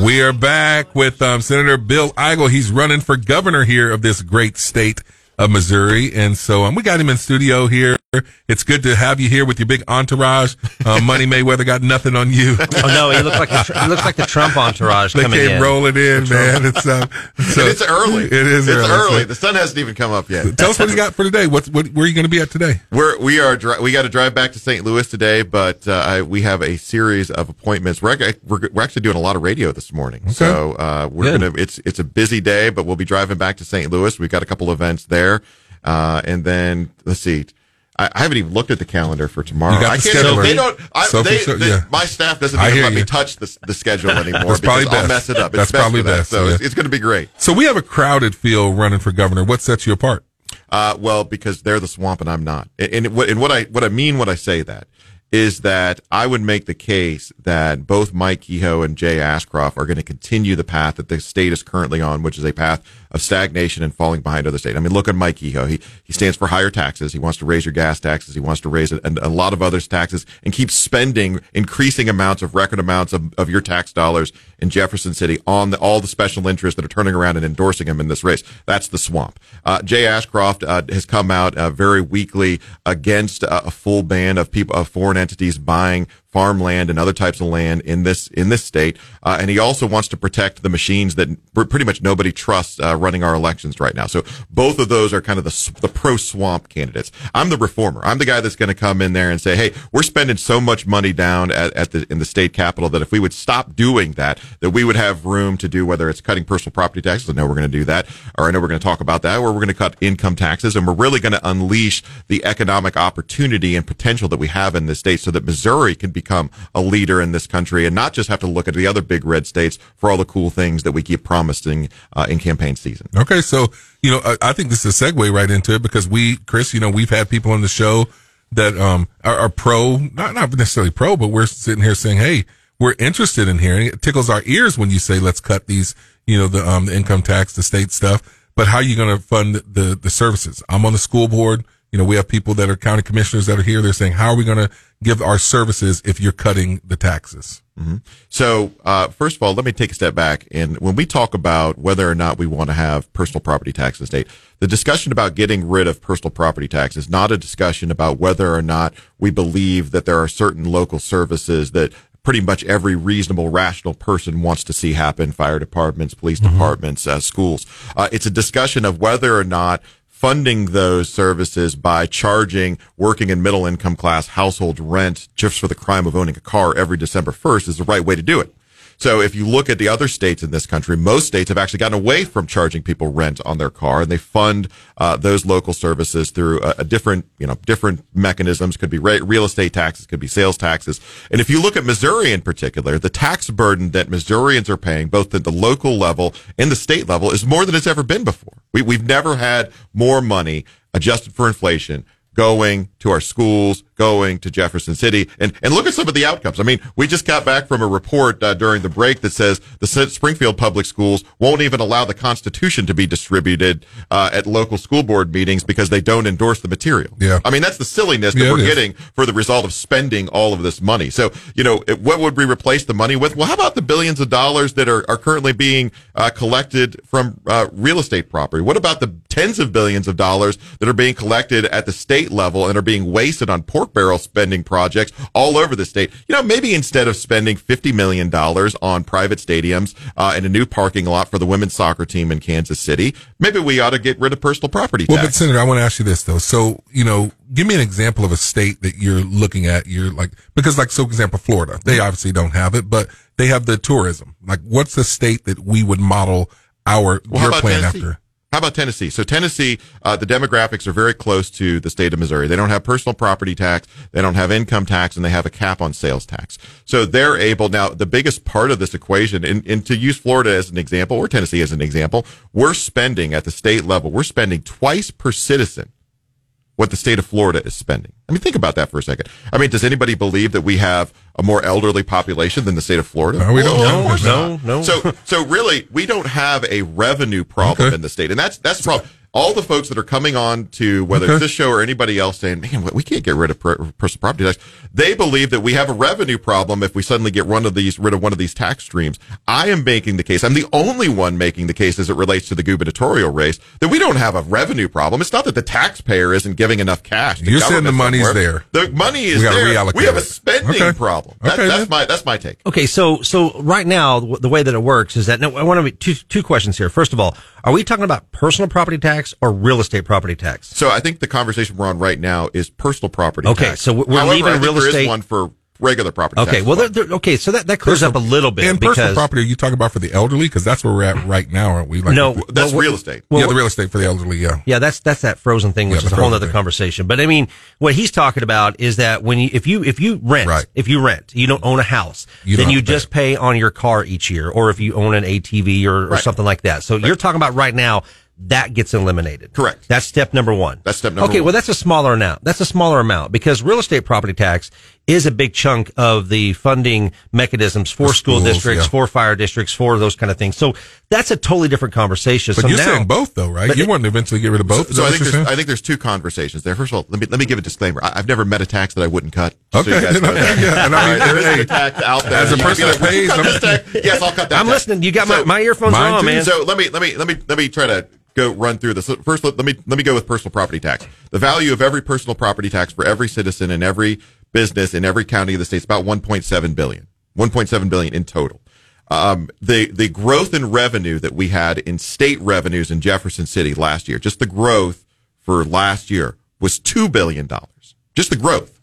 We are back with um, Senator Bill Eigel. He's running for governor here of this great state of Missouri. And so um, we got him in studio here. It's good to have you here with your big entourage. Uh, Money Mayweather got nothing on you. oh no, he looks like the, he looks like the Trump entourage they coming came in. rolling in, man. It's uh, so, it's early. It is It's early. early. The sun hasn't even come up yet. Tell us what you got for today. What's what? Where are you going to be at today? We're we are dri- we got to drive back to St. Louis today, but uh, I, we have a series of appointments. We're, we're we're actually doing a lot of radio this morning, so uh, we're Good. gonna. It's it's a busy day, but we'll be driving back to St. Louis. We've got a couple events there, uh, and then let's see. I, I haven't even looked at the calendar for tomorrow. You I can't. They don't. I, they, so- they- yeah. My staff doesn't even let me touch the, the schedule anymore That's because I'll best. mess it up. It's That's best probably best, So yeah. it's, it's going to be great. So we have a crowded field running for governor. What sets you apart? Uh, well, because they're the swamp and I'm not. And, and, what, and what I what I mean when I say that is that I would make the case that both Mike Kehoe and Jay Ashcroft are going to continue the path that the state is currently on, which is a path of stagnation and falling behind other states. I mean, look at Mike Kehoe. He he stands for higher taxes. He wants to raise your gas taxes. He wants to raise a, a lot of others taxes and keep spending increasing amounts of record amounts of, of your tax dollars in Jefferson City on the, all the special interests that are turning around and endorsing him in this race. That's the swamp. Uh, Jay Ashcroft uh, has come out uh, very weakly against a full ban of people of foreign entities buying farmland and other types of land in this in this state, uh, and he also wants to protect the machines that pr- pretty much nobody trusts uh, running our elections right now. So both of those are kind of the the pro swamp candidates. I'm the reformer. I'm the guy that's going to come in there and say, "Hey, we're spending so much money down at, at the in the state capital that if we would stop doing that, that we would have room to do whether it's cutting personal property taxes. I know we're going to do that, or I know we're going to talk about that, or we're going to cut income taxes, and we're really going to unleash the economic opportunity and potential that we have in this state, so that Missouri can become a leader in this country and not just have to look at the other big red states for all the cool things that we keep promising uh, in campaign season. Okay, so you know, I, I think this is a segue right into it because we, Chris, you know, we've had people on the show that um are, are pro, not not necessarily pro, but we're sitting here saying, hey, we're interested in hearing. It tickles our ears when you say, let's cut these, you know, the um the income tax, the state stuff. But how are you going to fund the the services? I'm on the school board. You know, we have people that are county commissioners that are here. They're saying, how are we going to give our services if you're cutting the taxes? So, uh, first of all, let me take a step back. And when we talk about whether or not we want to have personal property tax in the state, the discussion about getting rid of personal property tax is not a discussion about whether or not we believe that there are certain local services that pretty much every reasonable, rational person wants to see happen fire departments, police departments, uh, schools. Uh, it's a discussion of whether or not funding those services by charging working and middle income class households rent just for the crime of owning a car every December 1st is the right way to do it. So if you look at the other states in this country, most states have actually gotten away from charging people rent on their car, and they fund uh, those local services through a, a different, you know, different mechanisms. Could be re- real estate taxes, could be sales taxes. And if you look at Missouri in particular, the tax burden that Missourians are paying, both at the local level and the state level, is more than it's ever been before. We, we've never had more money adjusted for inflation going to our schools, going to Jefferson City, and and look at some of the outcomes. I mean, we just got back from a report uh, during the break that says the Springfield Public Schools won't even allow the Constitution to be distributed uh, at local school board meetings because they don't endorse the material. Yeah. I mean, that's the silliness that Yeah, we're getting for the result of spending all of this money. So, you know, it- what would we replace the money with? Well, how about the billions of dollars that are, are currently being uh, collected from uh, real estate property? What about the tens of billions of dollars that are being collected at the state level and are being wasted on pork barrel spending projects all over the state? You know, maybe instead of spending $50 million on private stadiums uh, and a new parking lot for the women's soccer team in Kansas City, maybe we ought to get rid of personal property Well, but. Senator, I want to ask you this though. So, you know, give me an example of a state that you're looking at. You're like, because like, so example, Florida, they obviously don't have it, but they have the tourism. Like, what's the state that we would model our, Well, your plan Tennessee? after? How about Tennessee? So Tennessee, uh, the demographics are very close to the state of Missouri. They don't have personal property tax, they don't have income tax, and they have a cap on sales tax. So they're able now. The biggest part of this equation, and, and to use Florida as an example, or Tennessee as an example, we're spending at the state level, we're spending twice per citizen what the state of Florida is spending. I mean, think about that for a second. I mean, does anybody believe that we have a more elderly population than the state of Florida? No, we don't. Oh, of course No, not. no. So, so really, we don't have a revenue problem Okay. in the state, and that's that's the problem. All the folks that are coming on to whether Okay. it's this show or anybody else saying, man, we can't get rid of personal property tax. They believe that we have a revenue problem if we suddenly get one of these, rid of one of these tax streams. I am making the case. I'm the only one making the case as it relates to the gubernatorial race that we don't have a revenue problem. It's not that the taxpayer isn't giving enough cash. to You're saying the money's somewhere. there. The money is We there. We have a spending Okay. problem. That, Okay, that's then. my, that's my take. Okay, so so right now the the way that it works is that no, I want to be two two questions here. First of all, are we talking about personal property tax or real estate property tax? So I think the conversation we're on right now is personal property Okay, tax. so we're However, leaving I think real there is estate- one for regular property Okay, tax. well, as there, there- okay, so that, that clears up a little bit And because personal property, are you talking about for the elderly? Because that's where we're at right now, aren't we? Like, No, if That's well, real estate. well, yeah, the real estate for the elderly. Yeah. Yeah, that's that's that frozen thing, which Yeah, is a whole frozen other thing. conversation. But I mean, what he's talking about is that when you if you if you rent, Right. if you rent, you don't own a house, You then don't you have to pay just pay on your car each year, or if you own an ATV or, or Right. something like that. So you're talking about right now that gets eliminated. Correct. That's step number one. That's step number Okay, one. well that's a smaller amount. That's a smaller amount because real estate property tax is a big chunk of the funding mechanisms for For school schools, districts, yeah. for fire districts, for those kind of things. So that's a totally different conversation. But so you're now, saying both, though, right? You it- want to eventually get rid of both. Is So I think there's? I think there's two conversations there. First of all, let me let me give a disclaimer. I, I've never met a tax that I wouldn't cut. just so Okay, you guys know yeah, and I mean, There isn't hey, a tax out there. as a person that "Would pays, I'm- yes, I'll cut that. I'm tax. listening. You got my, So- my earphones on, too. man. So let me let me let me let me try to go run through this. First, let, let me let me go with personal property tax. The value of every personal property tax for every citizen in every business in every county of the state is about 1.7 billion. 1.7 billion in total. Um, the the growth in revenue that we had in state revenues in Jefferson City last year, just the growth for last year was two billion dollars. Just the growth.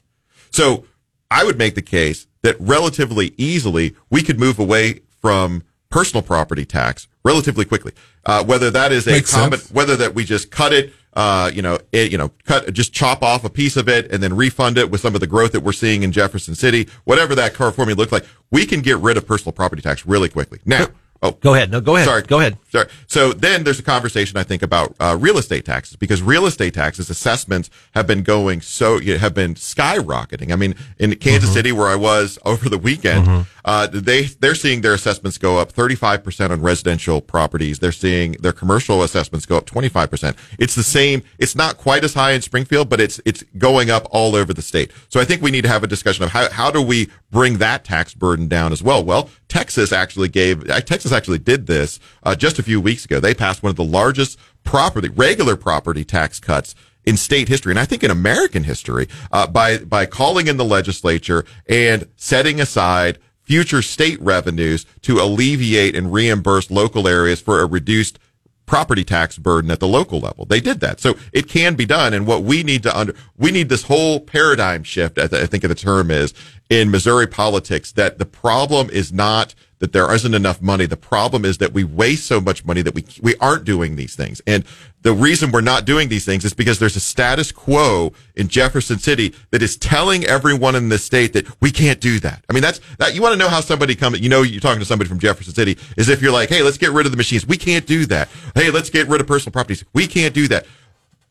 So I would make the case that relatively easily we could move away from personal property tax relatively quickly. Uh, whether that is a Makes whether that we just cut it, uh, you know, it, you know, cut, just chop off a piece of it and then refund it with some of the growth that we're seeing in Jefferson City, whatever that car formula looks like, we can get rid of personal property tax really quickly. Now, oh, Go ahead. No, go ahead. Sorry. Go ahead. Sorry. So then there's a conversation I think about uh, real estate taxes because real estate taxes assessments have been going so have been skyrocketing. I mean, in Kansas City where I was over the weekend, uh, they they're seeing their assessments go up 35 percent on residential properties. They're seeing their commercial assessments go up 25 percent. It's the same. It's not quite as high in Springfield, but it's it's going up all over the state. So I think we need to have a discussion of how how do we bring that tax burden down as well. Well, Texas actually gave uh, Texas actually did this uh, just a few weeks ago. They passed one of the largest property regular property tax cuts in state history, and I think in American history, uh, by by calling in the legislature and setting aside future state revenues to alleviate and reimburse local areas for a reduced property tax burden at the local level. They did that. So it can be done. And what we need to under, we need this whole paradigm shift, I, think of the term is in Missouri politics that the problem is not that there isn't enough money. The problem is that we waste so much money that we, we aren't doing these things. And the reason we're not doing these things is because there's a status quo in Jefferson City that is telling everyone in the state that we can't do that. I mean, that's that you want to know how somebody comes, you know, you're talking to somebody from Jefferson City is if you're like, Hey, let's get rid of the machines. We can't do that. Hey, let's get rid of personal properties. We can't do that.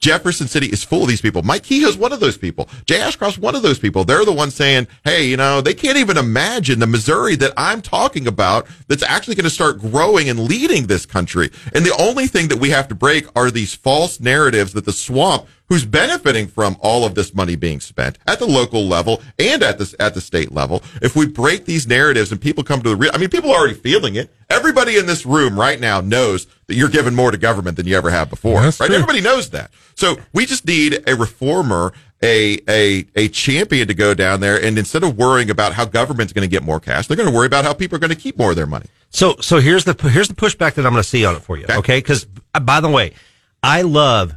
Jefferson City is full of these people. Mike Kehoe's one of those people. Jay Ashcroft's one of those people. They're the ones saying, hey, you know, they can't even imagine the Missouri that I'm talking about that's actually going to start growing and leading this country. And the only thing that we have to break are these false narratives that the swamp who's benefiting from all of this money being spent at the local level and at the at the state level. If we break these narratives and people come to the real, I mean, people are already feeling it. Everybody in this room right now knows that you're giving more to government than you ever have before. That's right? true. Everybody knows that. So we just need a reformer, a a a champion to go down there, and instead of worrying about how government's going to get more cash, they're going to worry about how people are going to keep more of their money. So, so here's the here's the pushback that I'm going to see on it for you. Okay. Okay, because uh, by the way, I love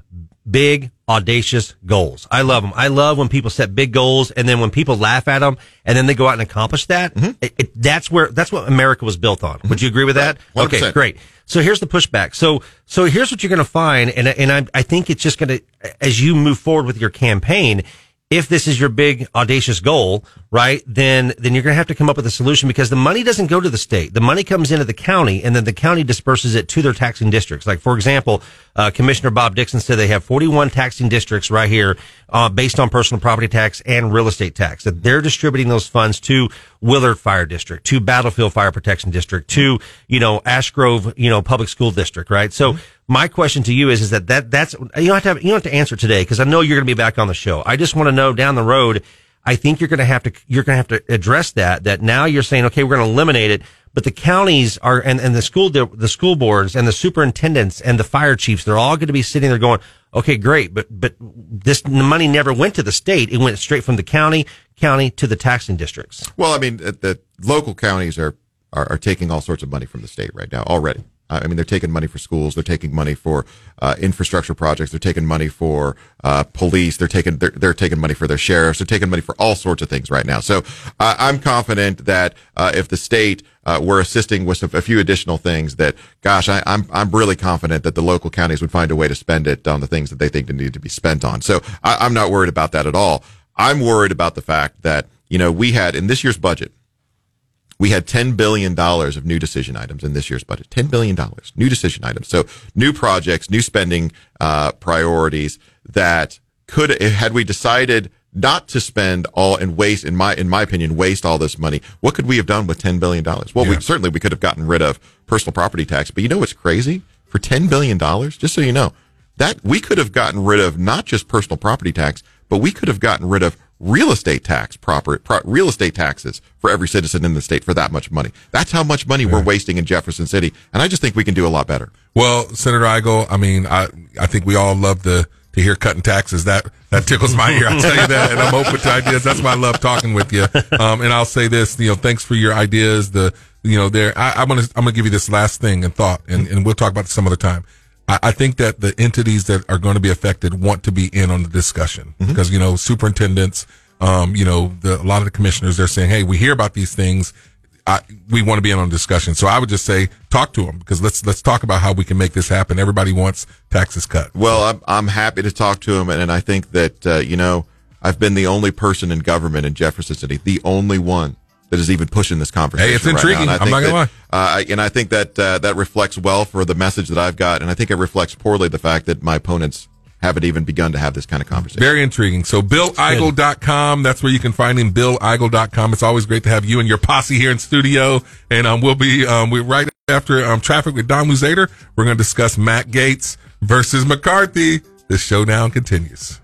big audacious goals. I love them. I love when people set big goals and then when people laugh at them and then they go out and accomplish that. Mm-hmm. It, it, that's where that's what America was built on. Would mm-hmm. you agree with that? Right. Okay, 100%. great. So here's the pushback. So so here's what you're going to find, and and I I think it's just going to as you move forward with your campaign. If this is your big audacious goal, right, then then you're going to have to come up with a solution because the money doesn't go to the state. The money comes into the county, and then the county disperses it to their taxing districts. Like for example, uh, Commissioner Bob Dixon said they have 41 taxing districts right here uh, based on personal property tax and real estate tax. That they're distributing those funds to Willard Fire District to Battlefield Fire Protection District to, you know, Ash Grove, you know, Public School District, right? So mm-hmm. My question to you is, is that, that that's, you don't have to have, you don't have to answer today because I know you're going to be back on the show. I just want to know down the road, I think you're going to have to, you're going to have to address that, that now you're saying, okay, we're going to eliminate it, but the counties are, and, and the school, the school boards and the superintendents and the fire chiefs, they're all going to be sitting there going, okay, great, but, but this money never went to the state. It went straight from the county, county to the taxing districts. Well, I mean, the local counties are, are, are taking all sorts of money from the state right now already. I mean, they're taking money for schools. They're taking money for uh, infrastructure projects. They're taking money for uh, police. They're taking they're, they're, taking money for their sheriffs. They're taking money for all sorts of things right now. So uh, I'm confident that uh, if the state uh, were assisting with a few additional things, that gosh, I, am I'm, I'm really confident that the local counties would find a way to spend it on the things that they think need to be spent on. So I, I'm not worried about that at all. I'm worried about the fact that you know we had in this year's budget we had $10 billion of new decision items in this year's budget. $10 billion, new decision items. So new projects, new spending, uh, priorities that could, had we decided not to spend all and waste, in my, in my opinion, waste all this money, what could we have done with $10 billion? Well, yeah. we certainly, we could have gotten rid of personal property tax, but you know what's crazy? For $10 billion, just so you know, that we could have gotten rid of not just personal property tax, but we could have gotten rid of real estate tax proper pro, real estate taxes for every citizen in the state for that much money. That's how much money we're wasting in Jefferson City, and I just think we can do a lot better. Well, Senator Eigel, I mean, I I think we all love to to hear cutting taxes. That that tickles my ear. I'll tell you that, and I'm open to ideas. That's why I love talking with you. Um, and I'll say this, you know, thanks for your ideas. The you know, there I, I'm gonna I'm gonna give you this last thing and thought, and, and we'll talk about this some other time. I, I think that the entities that are going to be affected want to be in on the discussion mm-hmm. because, you know, superintendents, um, you know, the, a lot of the commissioners, they're saying, Hey, we hear about these things. I, we want to be in on discussion. So I would just say talk to them because let's let's talk about how we can make this happen. Everybody wants taxes cut. Well, I'm I'm happy to talk to them, and, and I think that uh, you know I've been the only person in government in Jefferson City, the only one that is even pushing this conversation. Hey, it's intriguing. Right I'm not gonna that, lie. Uh, and I think that uh, that reflects well for the message that I've got, and I think it reflects poorly the fact that my opponents haven't even begun to have this kind of conversation. Very intriguing. So BillEigel.com, that's where you can find him, BillEigel.com. It's always great to have you and your posse here in studio. And um, we'll be um, we right after um, traffic with Don Luzader. We're going to discuss Matt Gaetz versus McCarthy. The showdown continues.